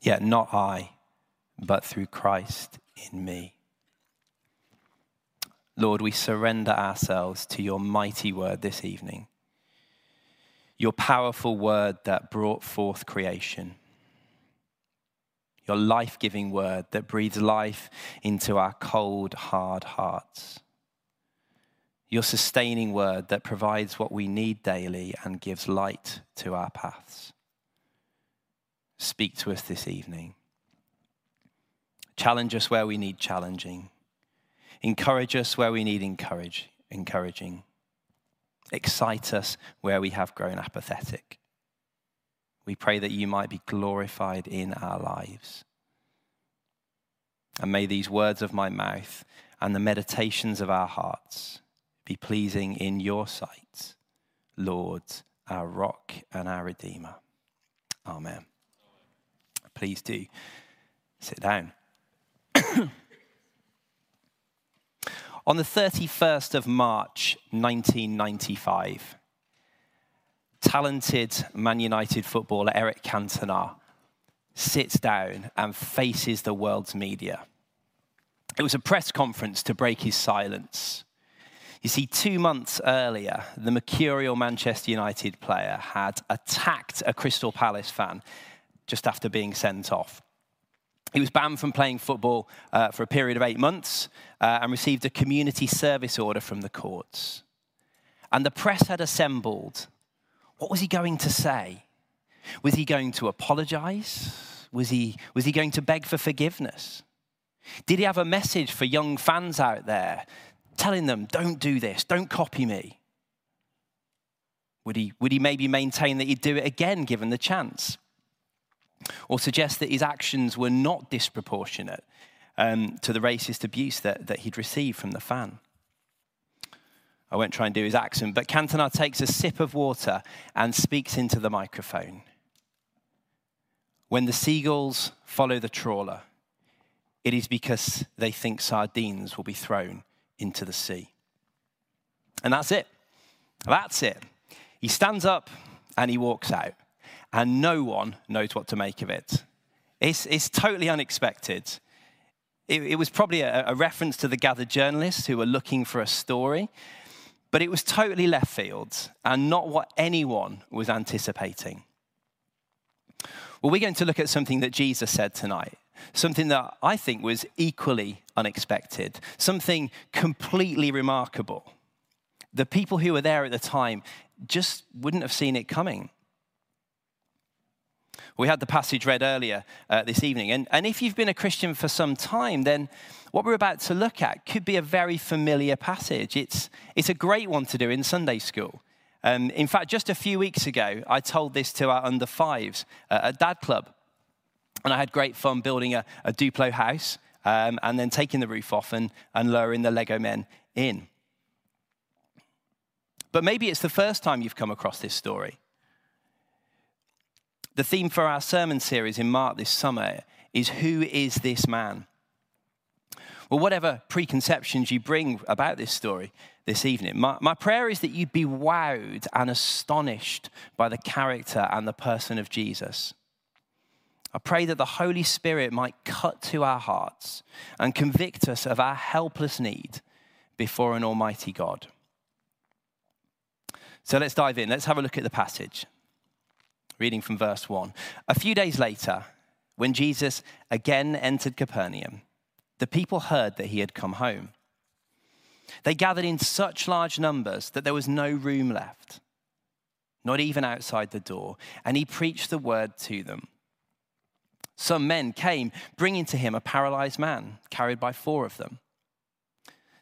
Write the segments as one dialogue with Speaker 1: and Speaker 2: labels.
Speaker 1: Yet not I, but through Christ in me. Lord, we surrender ourselves to your mighty word this evening, your powerful word that brought forth creation, your life giving word that breathes life into our cold, hard hearts, your sustaining word that provides what we need daily and gives light to our paths speak to us this evening. Challenge us where we need challenging. Encourage us where we need encourage, encouraging. Excite us where we have grown apathetic. We pray that you might be glorified in our lives. And may these words of my mouth and the meditations of our hearts be pleasing in your sight, Lord, our rock and our redeemer. Amen please do sit down. On the 31st of March 1995, talented Man United footballer Eric Cantona sits down and faces the world's media. It was a press conference to break his silence. You see, two months earlier, the mercurial Manchester United player had attacked a Crystal Palace fan just after being sent off. He was banned from playing football uh, for a period of eight months uh, and received a community service order from the courts. And the press had assembled. What was he going to say? Was he going to apologize? Was he, was he going to beg for forgiveness? Did he have a message for young fans out there telling them, don't do this, don't copy me? Would he, would he maybe maintain that he'd do it again given the chance? Or suggest that his actions were not disproportionate um, to the racist abuse that, that he'd received from the fan. I won't try and do his accent, but Cantona takes a sip of water and speaks into the microphone. When the seagulls follow the trawler, it is because they think sardines will be thrown into the sea. And that's it. That's it. He stands up and he walks out and no one knows what to make of it. It's, it's totally unexpected. It, it was probably a, a reference to the gathered journalists who were looking for a story, but it was totally left field and not what anyone was anticipating. Well, we're going to look at something that Jesus said tonight, something that I think was equally unexpected, something completely remarkable. The people who were there at the time just wouldn't have seen it coming. We had the passage read earlier uh, this evening. And, and if you've been a Christian for some time, then what we're about to look at could be a very familiar passage. It's, it's a great one to do in Sunday school. Um, in fact, just a few weeks ago, I told this to our under fives uh, at Dad Club. And I had great fun building a, a Duplo house um, and then taking the roof off and, and lowering the Lego men in. But maybe it's the first time you've come across this story. The theme for our sermon series in Mark this summer is Who is this man? Well, whatever preconceptions you bring about this story this evening, my, my prayer is that you'd be wowed and astonished by the character and the person of Jesus. I pray that the Holy Spirit might cut to our hearts and convict us of our helpless need before an almighty God. So let's dive in. Let's have a look at the passage reading from verse 1. A few days later, when Jesus again entered Capernaum, the people heard that he had come home. They gathered in such large numbers that there was no room left, not even outside the door, and he preached the word to them. Some men came, bringing to him a paralyzed man, carried by four of them.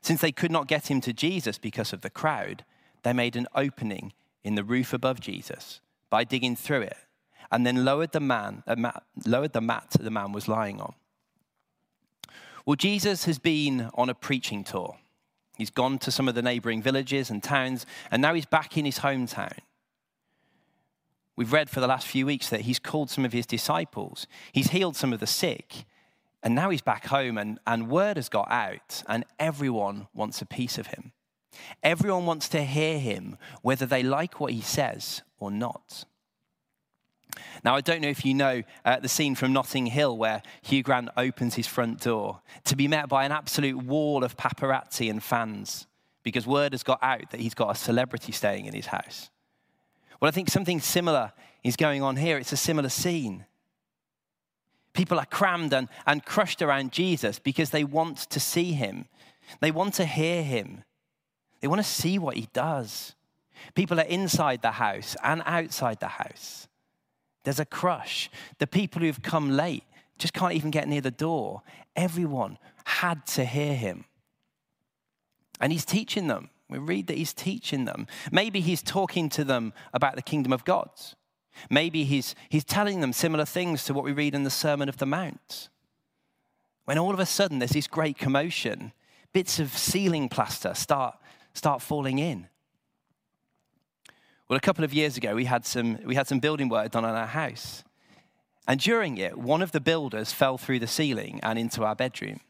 Speaker 1: Since they could not get him to Jesus because of the crowd, they made an opening in the roof above Jesus by digging through it and then lowered the, man, mat, lowered the mat the man was lying on. Well, Jesus has been on a preaching tour. He's gone to some of the neighboring villages and towns, and now he's back in his hometown. We've read for the last few weeks that he's called some of his disciples, he's healed some of the sick, and now he's back home, and, and word has got out, and everyone wants a piece of him. Everyone wants to hear him, whether they like what he says or not. Now, I don't know if you know uh, the scene from Notting Hill where Hugh Grant opens his front door to be met by an absolute wall of paparazzi and fans because word has got out that he's got a celebrity staying in his house. Well, I think something similar is going on here. It's a similar scene. People are crammed and, and crushed around Jesus because they want to see him, they want to hear him, they want to see what he does. People are inside the house and outside the house. There's a crush. The people who've come late just can't even get near the door. Everyone had to hear him. And he's teaching them. We read that he's teaching them. Maybe he's talking to them about the kingdom of God. Maybe he's, he's telling them similar things to what we read in the Sermon of the Mount. When all of a sudden there's this great commotion, bits of ceiling plaster start, start falling in. Well, a couple of years ago, we had some, we had some building work done on our house. And during it, one of the builders fell through the ceiling and into our bedroom.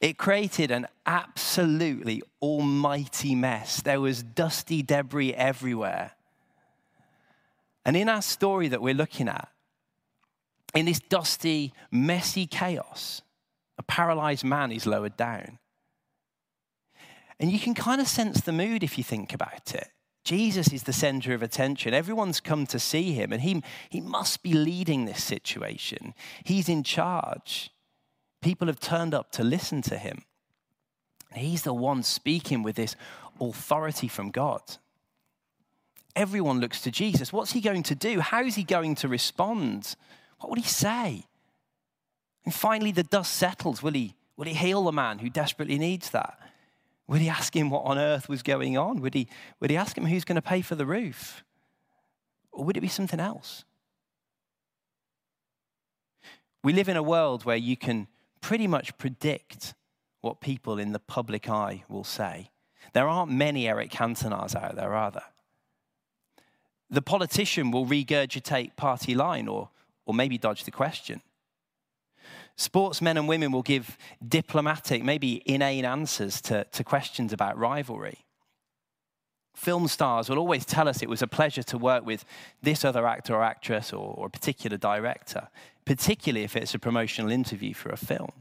Speaker 1: It created an absolutely almighty mess. There was dusty debris everywhere. And in our story that we're looking at, in this dusty, messy chaos, a paralyzed man is lowered down. And you can kind of sense the mood if you think about it. Jesus is the center of attention. Everyone's come to see him, and he, he must be leading this situation. He's in charge. People have turned up to listen to him. He's the one speaking with this authority from God. Everyone looks to Jesus. What's he going to do? How is he going to respond? What will he say? And finally, the dust settles. Will he, will he heal the man who desperately needs that? Would he ask him what on earth was going on? Would he, would he ask him who's going to pay for the roof? Or would it be something else? We live in a world where you can pretty much predict what people in the public eye will say. There aren't many Eric Cantonas out there, are there? The politician will regurgitate party line or, or maybe dodge the question. Sportsmen and women will give diplomatic, maybe inane answers to, to questions about rivalry. Film stars will always tell us it was a pleasure to work with this other actor or actress or, or a particular director, particularly if it's a promotional interview for a film.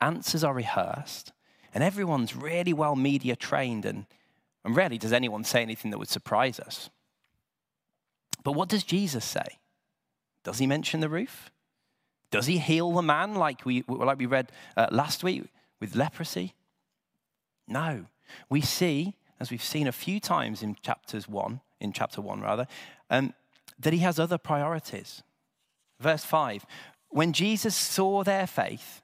Speaker 1: Answers are rehearsed, and everyone's really well media trained, and, and rarely does anyone say anything that would surprise us. But what does Jesus say? Does he mention the roof? Does he heal the man like we, like we read uh, last week with leprosy? No. We see, as we've seen a few times in chapters one, in chapter one rather, um, that he has other priorities. Verse five, when Jesus saw their faith,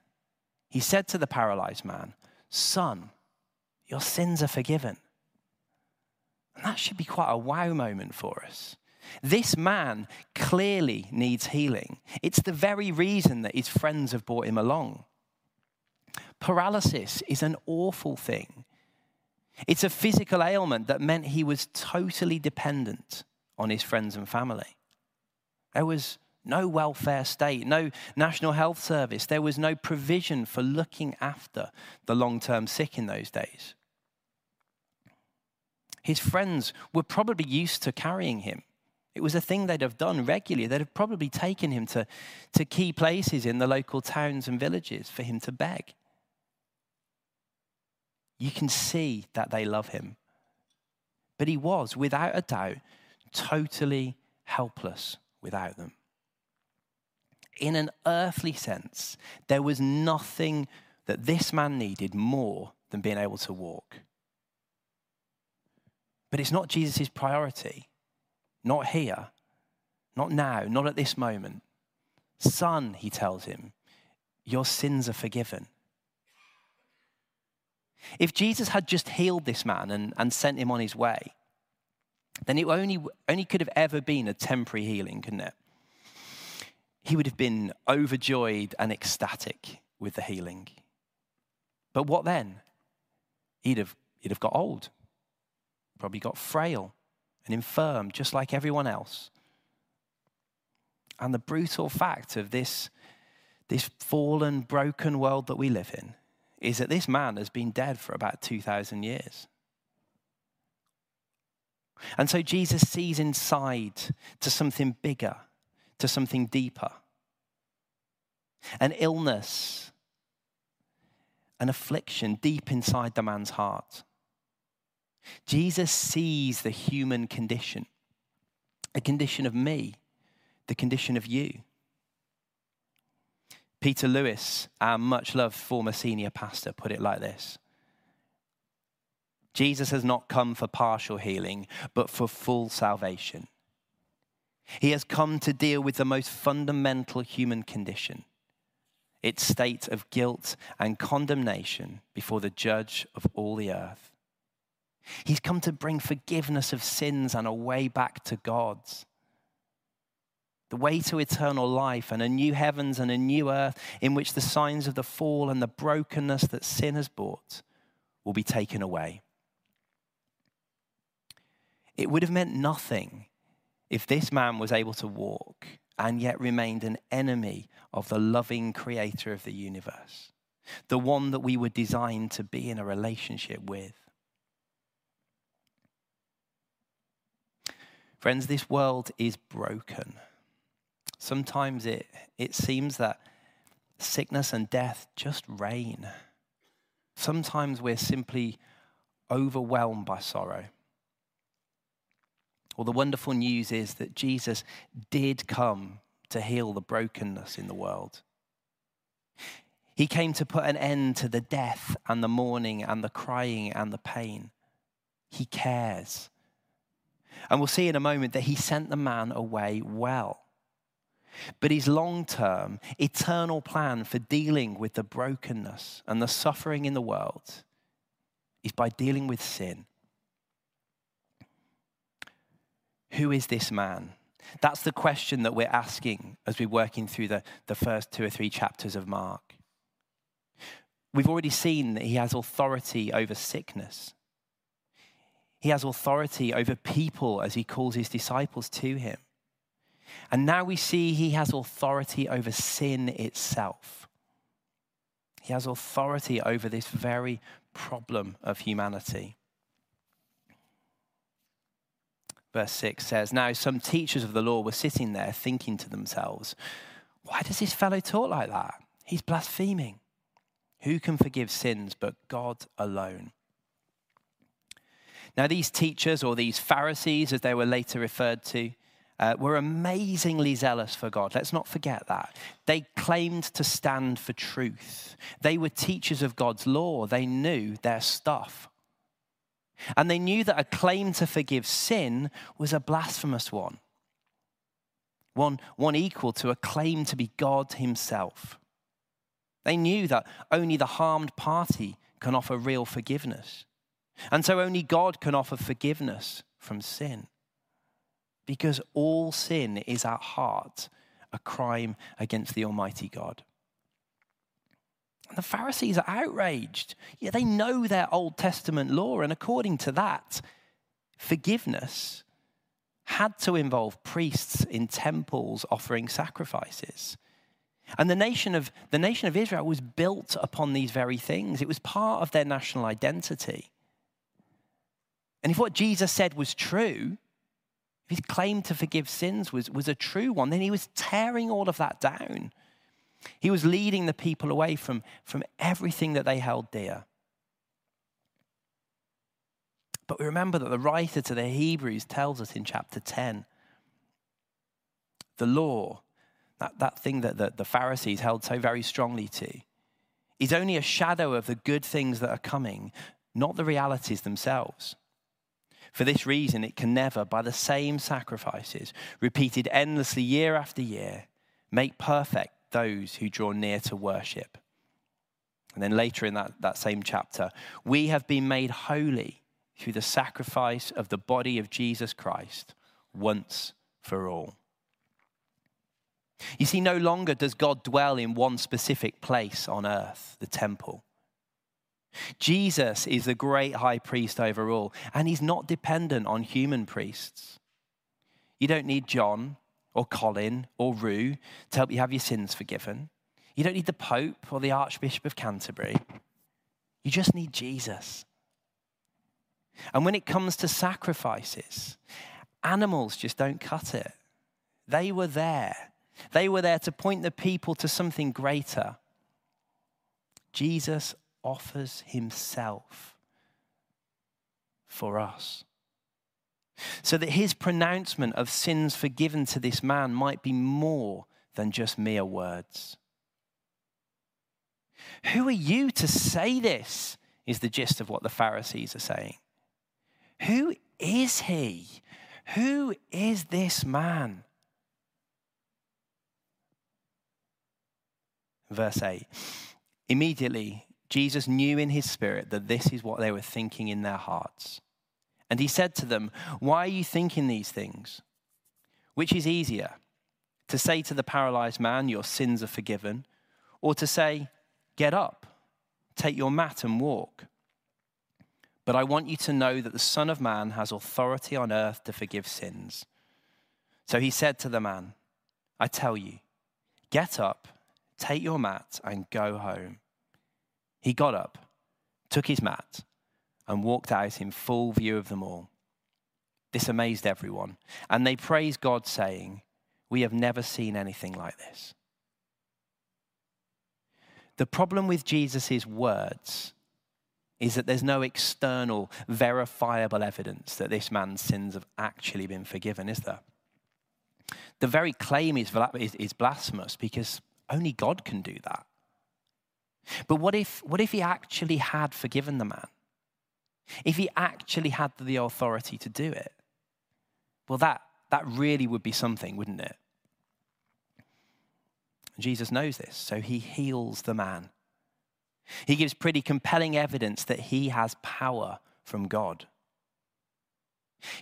Speaker 1: he said to the paralyzed man, Son, your sins are forgiven. And that should be quite a wow moment for us. This man clearly needs healing. It's the very reason that his friends have brought him along. Paralysis is an awful thing. It's a physical ailment that meant he was totally dependent on his friends and family. There was no welfare state, no national health service. There was no provision for looking after the long term sick in those days. His friends were probably used to carrying him. It was a thing they'd have done regularly. They'd have probably taken him to, to key places in the local towns and villages for him to beg. You can see that they love him. But he was, without a doubt, totally helpless without them. In an earthly sense, there was nothing that this man needed more than being able to walk. But it's not Jesus' priority. Not here, not now, not at this moment. Son, he tells him, your sins are forgiven. If Jesus had just healed this man and, and sent him on his way, then it only, only could have ever been a temporary healing, couldn't it? He would have been overjoyed and ecstatic with the healing. But what then? He'd have, he'd have got old, probably got frail, and infirm, just like everyone else. And the brutal fact of this, this fallen, broken world that we live in is that this man has been dead for about 2,000 years. And so Jesus sees inside to something bigger, to something deeper. An illness, an affliction deep inside the man's heart. Jesus sees the human condition, the condition of me, the condition of you. Peter Lewis, our much loved former senior pastor, put it like this Jesus has not come for partial healing, but for full salvation. He has come to deal with the most fundamental human condition its state of guilt and condemnation before the judge of all the earth. He's come to bring forgiveness of sins and a way back to God's the way to eternal life and a new heavens and a new earth in which the signs of the fall and the brokenness that sin has brought will be taken away. It would have meant nothing if this man was able to walk and yet remained an enemy of the loving creator of the universe, the one that we were designed to be in a relationship with. Friends, this world is broken. Sometimes it, it seems that sickness and death just reign. Sometimes we're simply overwhelmed by sorrow. Well, the wonderful news is that Jesus did come to heal the brokenness in the world. He came to put an end to the death and the mourning and the crying and the pain. He cares. And we'll see in a moment that he sent the man away well. But his long term, eternal plan for dealing with the brokenness and the suffering in the world is by dealing with sin. Who is this man? That's the question that we're asking as we're working through the, the first two or three chapters of Mark. We've already seen that he has authority over sickness. He has authority over people as he calls his disciples to him. And now we see he has authority over sin itself. He has authority over this very problem of humanity. Verse 6 says Now some teachers of the law were sitting there thinking to themselves, Why does this fellow talk like that? He's blaspheming. Who can forgive sins but God alone? Now, these teachers, or these Pharisees, as they were later referred to, uh, were amazingly zealous for God. Let's not forget that. They claimed to stand for truth. They were teachers of God's law. They knew their stuff. And they knew that a claim to forgive sin was a blasphemous one, one, one equal to a claim to be God Himself. They knew that only the harmed party can offer real forgiveness. And so only God can offer forgiveness from sin because all sin is at heart a crime against the Almighty God. And the Pharisees are outraged. Yeah, they know their Old Testament law, and according to that, forgiveness had to involve priests in temples offering sacrifices. And the nation of the nation of Israel was built upon these very things. It was part of their national identity. And if what Jesus said was true, if his claim to forgive sins was, was a true one, then he was tearing all of that down. He was leading the people away from, from everything that they held dear. But we remember that the writer to the Hebrews tells us in chapter 10 the law, that, that thing that the, the Pharisees held so very strongly to, is only a shadow of the good things that are coming, not the realities themselves. For this reason, it can never, by the same sacrifices, repeated endlessly year after year, make perfect those who draw near to worship. And then later in that, that same chapter, we have been made holy through the sacrifice of the body of Jesus Christ once for all. You see, no longer does God dwell in one specific place on earth, the temple. Jesus is the great high priest over all, and he's not dependent on human priests. You don't need John or Colin or Rue to help you have your sins forgiven. You don't need the Pope or the Archbishop of Canterbury. You just need Jesus. And when it comes to sacrifices, animals just don't cut it. They were there. They were there to point the people to something greater. Jesus offers himself for us. So that his pronouncement of sins forgiven to this man might be more than just mere words. Who are you to say this? Is the gist of what the Pharisees are saying. Who is he? Who is this man? Verse 8 Immediately, Jesus knew in his spirit that this is what they were thinking in their hearts. And he said to them, Why are you thinking these things? Which is easier, to say to the paralyzed man, Your sins are forgiven, or to say, Get up, take your mat and walk? But I want you to know that the Son of Man has authority on earth to forgive sins. So he said to the man, I tell you, get up, take your mat, and go home. He got up, took his mat, and walked out in full view of them all. This amazed everyone, and they praised God, saying, We have never seen anything like this. The problem with Jesus' words is that there's no external, verifiable evidence that this man's sins have actually been forgiven, is there? The very claim is, is blasphemous because only God can do that. But what if, what if he actually had forgiven the man? If he actually had the authority to do it? Well, that, that really would be something, wouldn't it? Jesus knows this, so he heals the man. He gives pretty compelling evidence that he has power from God.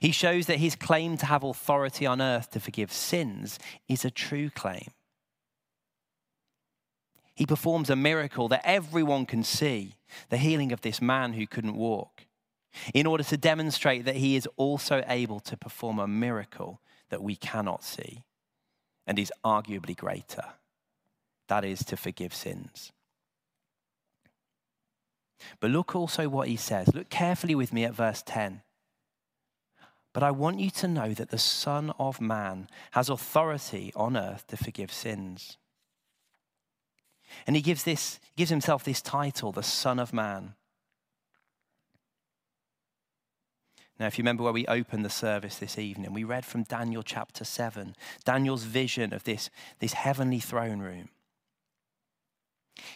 Speaker 1: He shows that his claim to have authority on earth to forgive sins is a true claim. He performs a miracle that everyone can see the healing of this man who couldn't walk in order to demonstrate that he is also able to perform a miracle that we cannot see and is arguably greater that is, to forgive sins. But look also what he says. Look carefully with me at verse 10. But I want you to know that the Son of Man has authority on earth to forgive sins. And he gives, this, gives himself this title, the Son of Man. Now, if you remember where we opened the service this evening, we read from Daniel chapter 7, Daniel's vision of this, this heavenly throne room.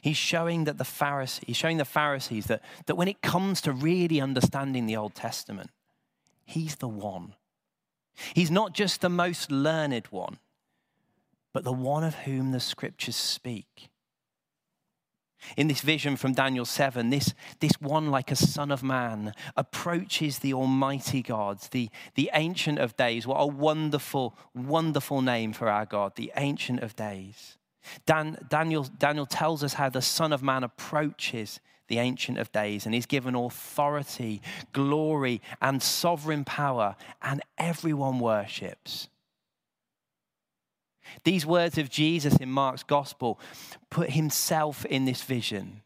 Speaker 1: He's showing that the Pharisees, he's showing the Pharisees that, that when it comes to really understanding the Old Testament, he's the one. He's not just the most learned one, but the one of whom the scriptures speak. In this vision from Daniel 7, this, this one, like a son of man, approaches the Almighty God, the, the Ancient of Days. What a wonderful, wonderful name for our God, the Ancient of Days. Dan, Daniel, Daniel tells us how the Son of Man approaches the Ancient of Days and he's given authority, glory, and sovereign power, and everyone worships. These words of Jesus in Mark's gospel put himself in this vision.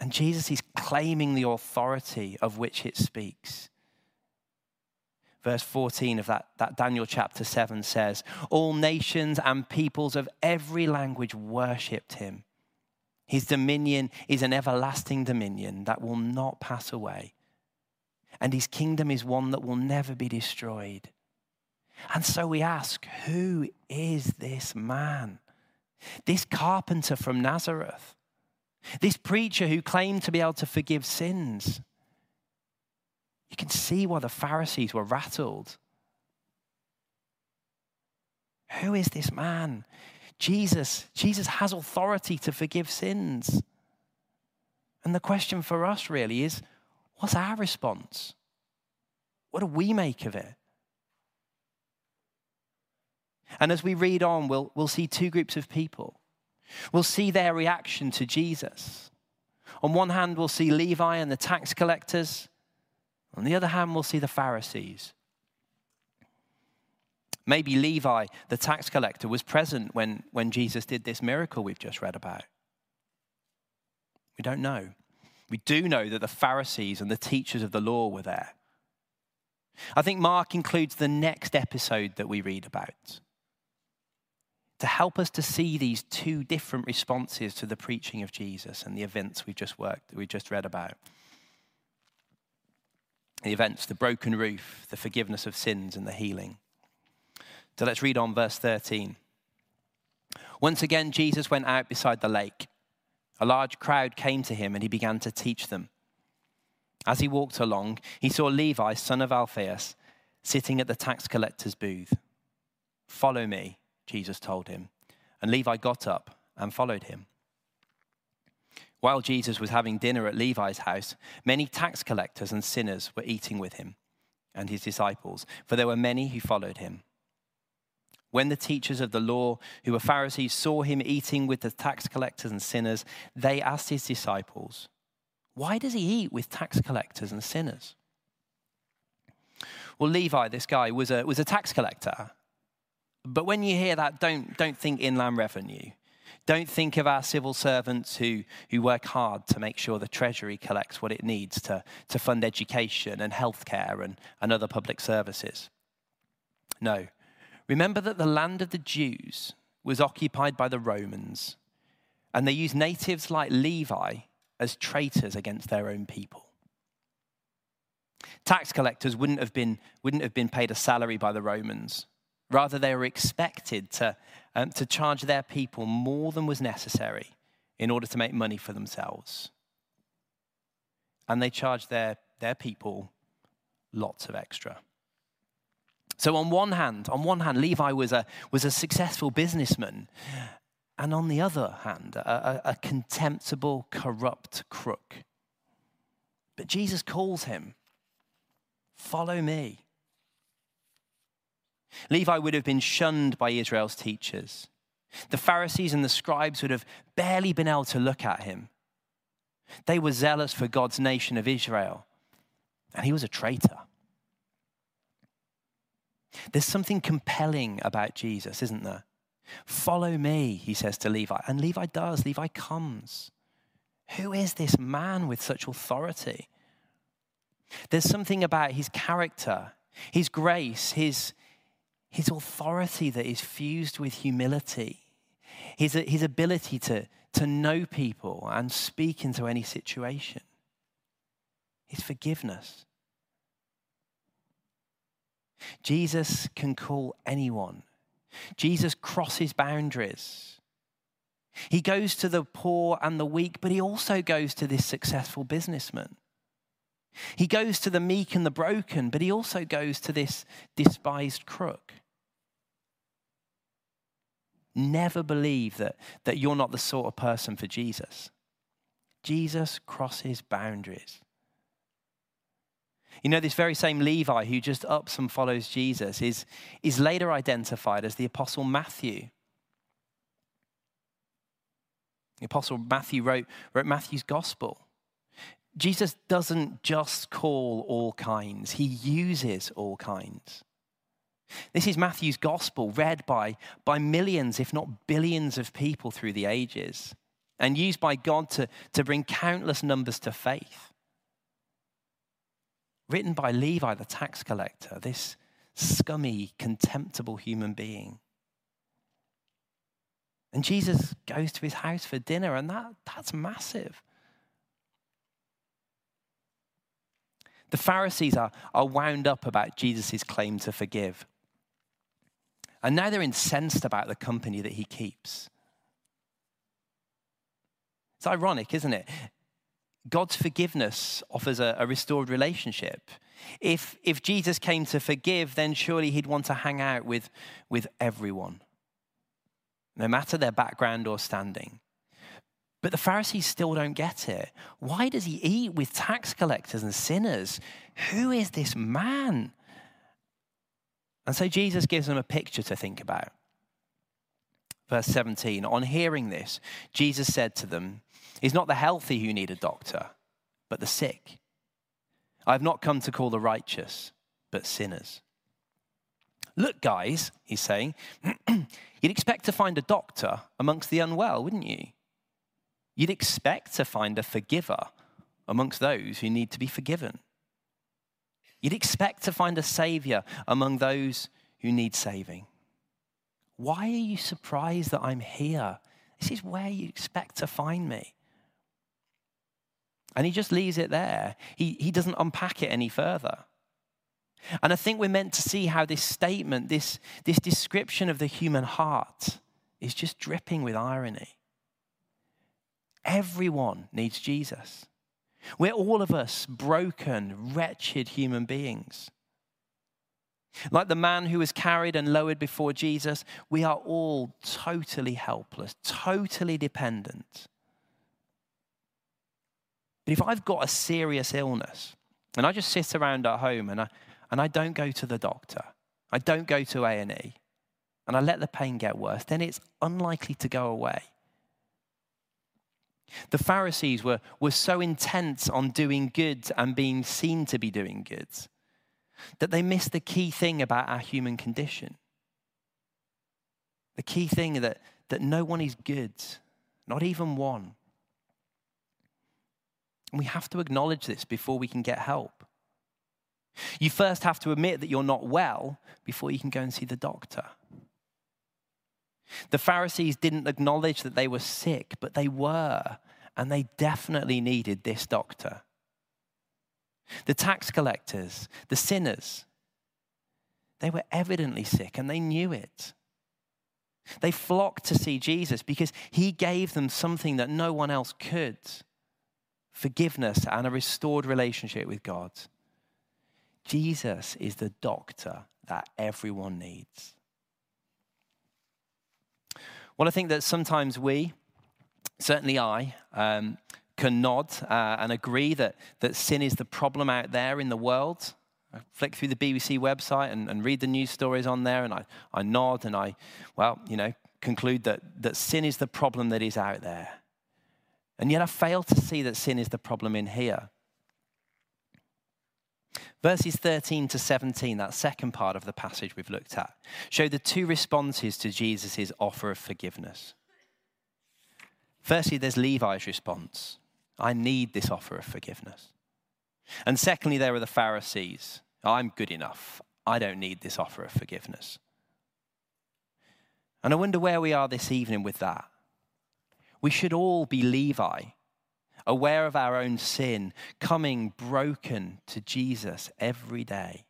Speaker 1: And Jesus is claiming the authority of which it speaks verse 14 of that, that Daniel chapter 7 says, All nations and peoples of every language worshipped him. His dominion is an everlasting dominion that will not pass away. And his kingdom is one that will never be destroyed. And so we ask, who is this man? This carpenter from Nazareth? This preacher who claimed to be able to forgive sins? You can see why the Pharisees were rattled. Who is this man? Jesus. Jesus has authority to forgive sins. And the question for us really is what's our response? What do we make of it? And as we read on, we'll, we'll see two groups of people. We'll see their reaction to Jesus. On one hand, we'll see Levi and the tax collectors. On the other hand, we'll see the Pharisees. Maybe Levi, the tax collector, was present when, when Jesus did this miracle we've just read about. We don't know. We do know that the Pharisees and the teachers of the law were there. I think Mark includes the next episode that we read about to help us to see these two different responses to the preaching of Jesus and the events we've just worked, we just read about. The events, the broken roof, the forgiveness of sins, and the healing. So let's read on verse 13. Once again, Jesus went out beside the lake. A large crowd came to him and he began to teach them. As he walked along, he saw Levi, son of Alphaeus, sitting at the tax collector's booth. Follow me, Jesus told him. And Levi got up and followed him. While Jesus was having dinner at Levi's house, many tax collectors and sinners were eating with him and his disciples, for there were many who followed him. When the teachers of the law, who were Pharisees, saw him eating with the tax collectors and sinners, they asked his disciples, Why does he eat with tax collectors and sinners? Well, Levi, this guy, was a, was a tax collector. But when you hear that, don't, don't think inland revenue. Don't think of our civil servants who, who work hard to make sure the Treasury collects what it needs to, to fund education and healthcare and, and other public services. No, Remember that the land of the Jews was occupied by the Romans, and they used natives like Levi as traitors against their own people. Tax collectors wouldn't have been, wouldn't have been paid a salary by the Romans. Rather, they were expected to, um, to charge their people more than was necessary in order to make money for themselves. And they charged their, their people lots of extra. So on one hand, on one hand, Levi was a, was a successful businessman. And on the other hand, a, a, a contemptible, corrupt crook. But Jesus calls him, Follow me. Levi would have been shunned by Israel's teachers. The Pharisees and the scribes would have barely been able to look at him. They were zealous for God's nation of Israel, and he was a traitor. There's something compelling about Jesus, isn't there? Follow me, he says to Levi. And Levi does. Levi comes. Who is this man with such authority? There's something about his character, his grace, his, his authority that is fused with humility, his, his ability to, to know people and speak into any situation, his forgiveness. Jesus can call anyone. Jesus crosses boundaries. He goes to the poor and the weak, but he also goes to this successful businessman. He goes to the meek and the broken, but he also goes to this despised crook. Never believe that, that you're not the sort of person for Jesus. Jesus crosses boundaries. You know, this very same Levi who just ups and follows Jesus is, is later identified as the Apostle Matthew. The Apostle Matthew wrote, wrote Matthew's Gospel. Jesus doesn't just call all kinds, he uses all kinds. This is Matthew's gospel, read by, by millions, if not billions, of people through the ages, and used by God to, to bring countless numbers to faith written by Levi, the tax collector, this scummy, contemptible human being. And Jesus goes to his house for dinner, and that, that's massive. The Pharisees are, are wound up about Jesus' claim to forgive. And now they're incensed about the company that he keeps. It's ironic, isn't it? God's forgiveness offers a, a, restored relationship. If, if Jesus came to forgive, then surely he'd want to hang out with, with everyone, no matter their background or standing. But the Pharisees still don't get it. Why does he eat with tax collectors and sinners? Who is this man? And so Jesus gives them a picture to think about. Verse 17 On hearing this, Jesus said to them, it's not the healthy who need a doctor, but the sick. I have not come to call the righteous, but sinners. Look, guys, he's saying, you'd expect to find a doctor amongst the unwell, wouldn't you? You'd expect to find a forgiver amongst those who need to be forgiven. You'd expect to find a savior among those who need saving. Why are you surprised that I'm here? This is where you expect to find me. And he just leaves it there. He, he doesn't unpack it any further. And I think we're meant to see how this statement, this, this description of the human heart, is just dripping with irony. Everyone needs Jesus. We're all of us broken, wretched human beings. Like the man who was carried and lowered before Jesus, we are all totally helpless, totally dependent. But if I've got a serious illness and I just sit around at home and I, and I don't go to the doctor, I don't go to A&E, and I let the pain get worse, then it's unlikely to go away. The Pharisees were, were so intent on doing good and being seen to be doing good that they missed the key thing about our human condition. The key thing that, that no one is good, not even one. And we have to acknowledge this before we can get help. You first have to admit that you're not well before you can go and see the doctor. The Pharisees didn't acknowledge that they were sick, but they were, and they definitely needed this doctor. The tax collectors, the sinners, they were evidently sick and they knew it. They flocked to see Jesus because he gave them something that no one else could forgiveness and a restored relationship with God. Jesus is the doctor that everyone needs. Well, I think that sometimes we, certainly I, um, can nod uh, and agree that, that sin is the problem out there in the world. I flick through the BBC website and, and read the news stories on there, and I, I nod and I, well, you know, conclude that, that sin is the problem that is out there. And yet I fail to see that sin is the problem in here. Verses 13 to 17, that second part of the passage we've looked at, show the two responses to Jesus' offer of forgiveness. Firstly, there's Levi's response I need this offer of forgiveness. And secondly, there are the Pharisees. I'm good enough. I don't need this offer of forgiveness. And I wonder where we are this evening with that. We should all be Levi aware of our own sin, coming broken to Jesus every day.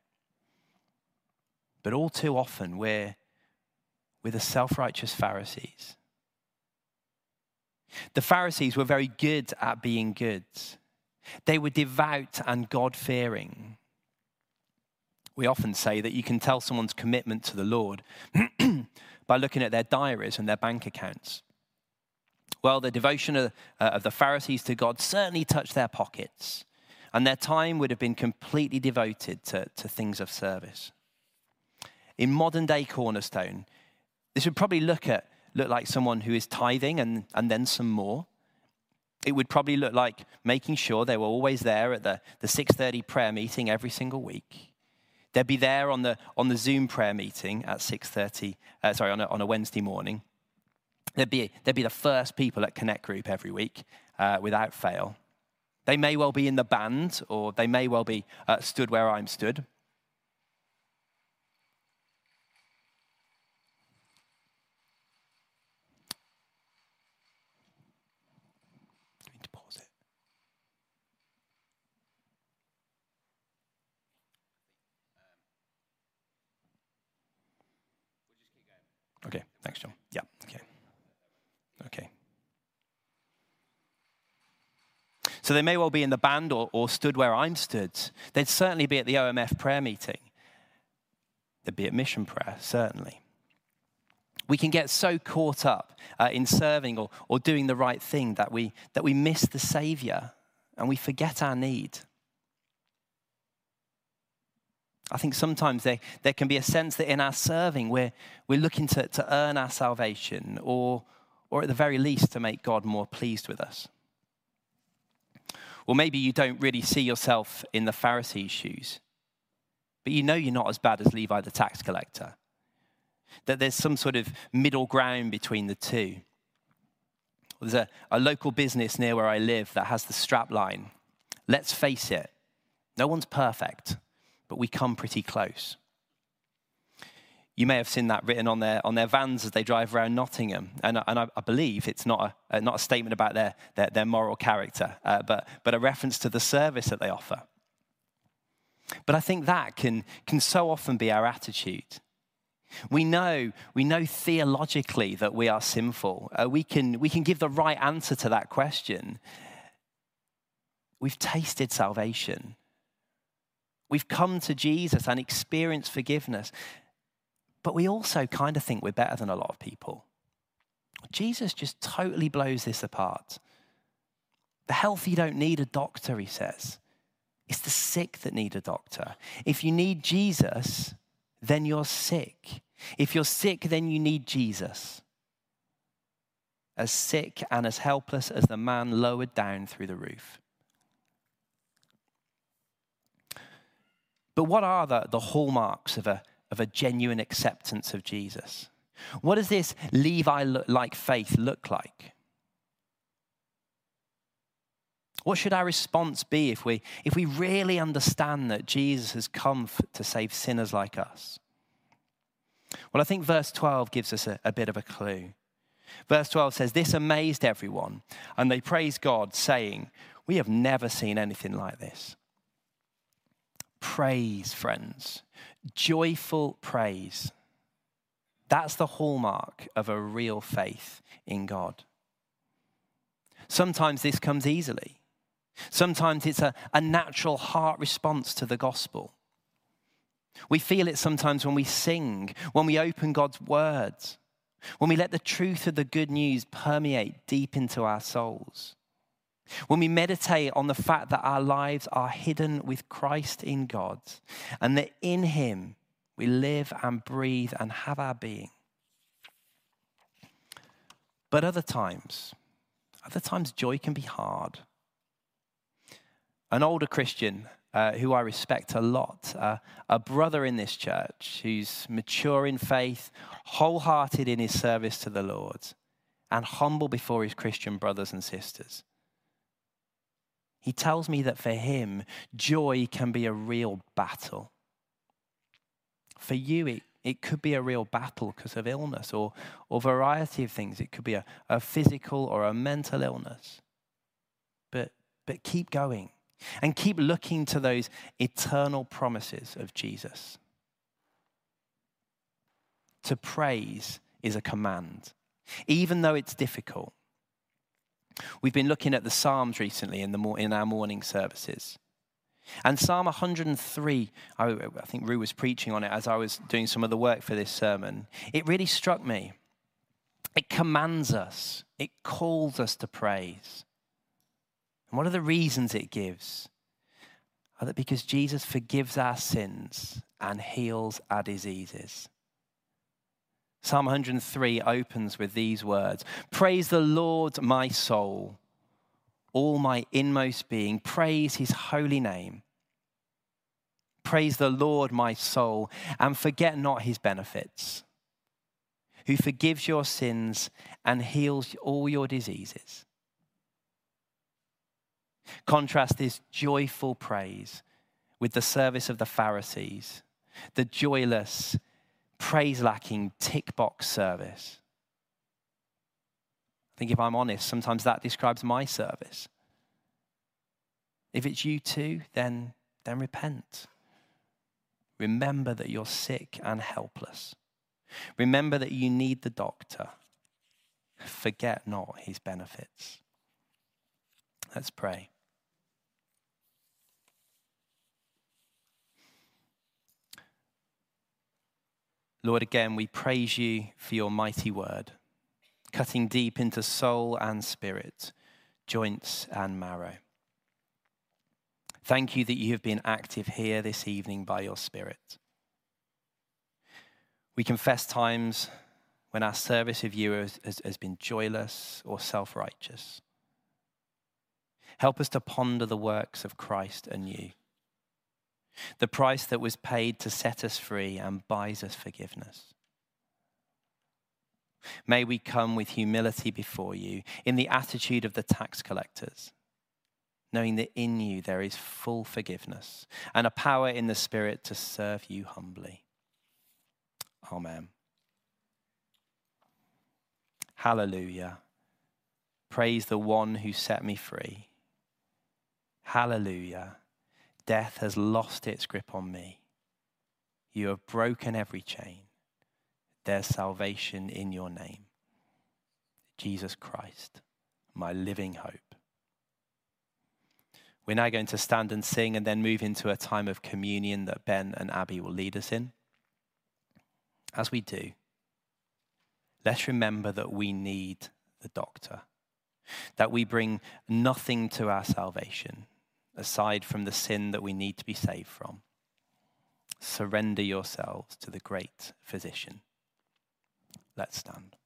Speaker 1: But all too often, we're, we're the self righteous Pharisees. The Pharisees were very good at being good, they were devout and God fearing. We often say that you can tell someone's commitment to the Lord by looking at their diaries and their bank accounts. Well, the devotion of, uh, of the Pharisees to God certainly touched their pockets, and their time would have been completely devoted to, to things of service. In modern day Cornerstone, this would probably look, at, look like someone who is tithing and, and then some more. It would probably look like making sure they were always there at the, the 6.30 prayer meeting every single week. They'd be there on the, on the Zoom prayer meeting at 6.30, uh, sorry, on a, on a Wednesday morning. They'd be, they'd be the first people at Connect Group every week uh, without fail. They may well be in the band, or they may well be uh, stood where I'm stood. I mean to pause it. We'll just keep going. Okay, thanks, John. Yeah, okay. So they may well be in the band or, or stood where I'm stood. They'd certainly be at the OMF prayer meeting. They'd be at mission prayer, certainly. We can get so caught up uh, in serving or, or doing the right thing that we, that we miss the Savior and we forget our need. I think sometimes there, there can be a sense that in our serving, we're, we're looking to, to earn our salvation or, or at the very least to make God more pleased with us. Or maybe you don't really see yourself in the Pharisee's shoes, but you know you're not as bad as Levi the tax collector. That there's some sort of middle ground between the two. There's a, a local business near where I live that has the strap line. Let's face it, no one's perfect but we come pretty close. You may have seen that written on their, on their vans as they drive around Nottingham. And, and I, I believe it's not a, not a statement about their, their, their moral character, uh, but, but a reference to the service that they offer. But I think that can, can so often be our attitude. We know, we know theologically that we are sinful. Uh, we, can, we can give the right answer to that question. We've tasted salvation. We've come to Jesus and experienced forgiveness. But we also kind of think we're better than a lot of people. Jesus just totally blows this apart. The healthy don't need a doctor, he says. It's the sick that need a doctor. If you need Jesus, then you're sick. If you're sick, then you need Jesus. As sick and as helpless as the man lowered down through the roof. But what are the, the hallmarks of a, of a genuine acceptance of Jesus? What does this Levi like faith look like? What should our response be if we, if we really understand that Jesus has come to save sinners like us? Well, I think verse 12 gives us a, a bit of a clue. Verse 12 says, This amazed everyone, and they praised God, saying, We have never seen anything like this. Praise, friends, joyful praise. That's the hallmark of a real faith in God. Sometimes this comes easily. Sometimes it's a, a natural heart response to the gospel. We feel it sometimes when we sing, when we open God's words, when we let the truth of the good news permeate deep into our souls. When we meditate on the fact that our lives are hidden with Christ in God and that in Him we live and breathe and have our being. But other times, other times joy can be hard. An older Christian uh, who I respect a lot, uh, a brother in this church who's mature in faith, wholehearted in his service to the Lord, and humble before his Christian brothers and sisters. He tells me that for him, joy can be a real battle. For you, it, it could be a real battle because of illness or, or variety of things. It could be a, a physical or a mental illness. But, but keep going and keep looking to those eternal promises of Jesus. To praise is a command, even though it's difficult. We've been looking at the Psalms recently in, the, in our morning services. And Psalm 103, I, I think Rue was preaching on it as I was doing some of the work for this sermon. It really struck me. It commands us, it calls us to praise. And one of the reasons it gives are that because Jesus forgives our sins and heals our diseases. Psalm 103 opens with these words Praise the Lord, my soul, all my inmost being. Praise his holy name. Praise the Lord, my soul, and forget not his benefits, who forgives your sins and heals all your diseases. Contrast this joyful praise with the service of the Pharisees, the joyless, praise lacking tick box service. I think if I'm honest, sometimes that describes my service. If it's you too, then, then repent. Remember that you're sick and helpless. Remember that you need the doctor. Forget not his benefits. Let's pray. Lord, again, we praise you for your mighty word, cutting deep into soul and spirit, joints and marrow. Thank you that you have been active here this evening by your Spirit. We confess times when our service of you has, has, has been joyless or self righteous. Help us to ponder the works of Christ anew the price that was paid to set us free and buys us forgiveness. May we come with humility before you in the attitude of the tax collectors, knowing that in you there is full forgiveness and a power in the Spirit to serve you humbly. Amen. Hallelujah. Praise the one who set me free. Hallelujah. Death has lost its grip on me. You have broken every chain. There's salvation in your name. Jesus Christ, my living hope. We're now going to stand and sing and then move into a time of communion that Ben and Abby will lead us in. As we do, let's remember that we need the doctor, that we bring nothing to our salvation aside from the sin that we need to be saved from. Surrender yourselves to the great physician. Let's stand.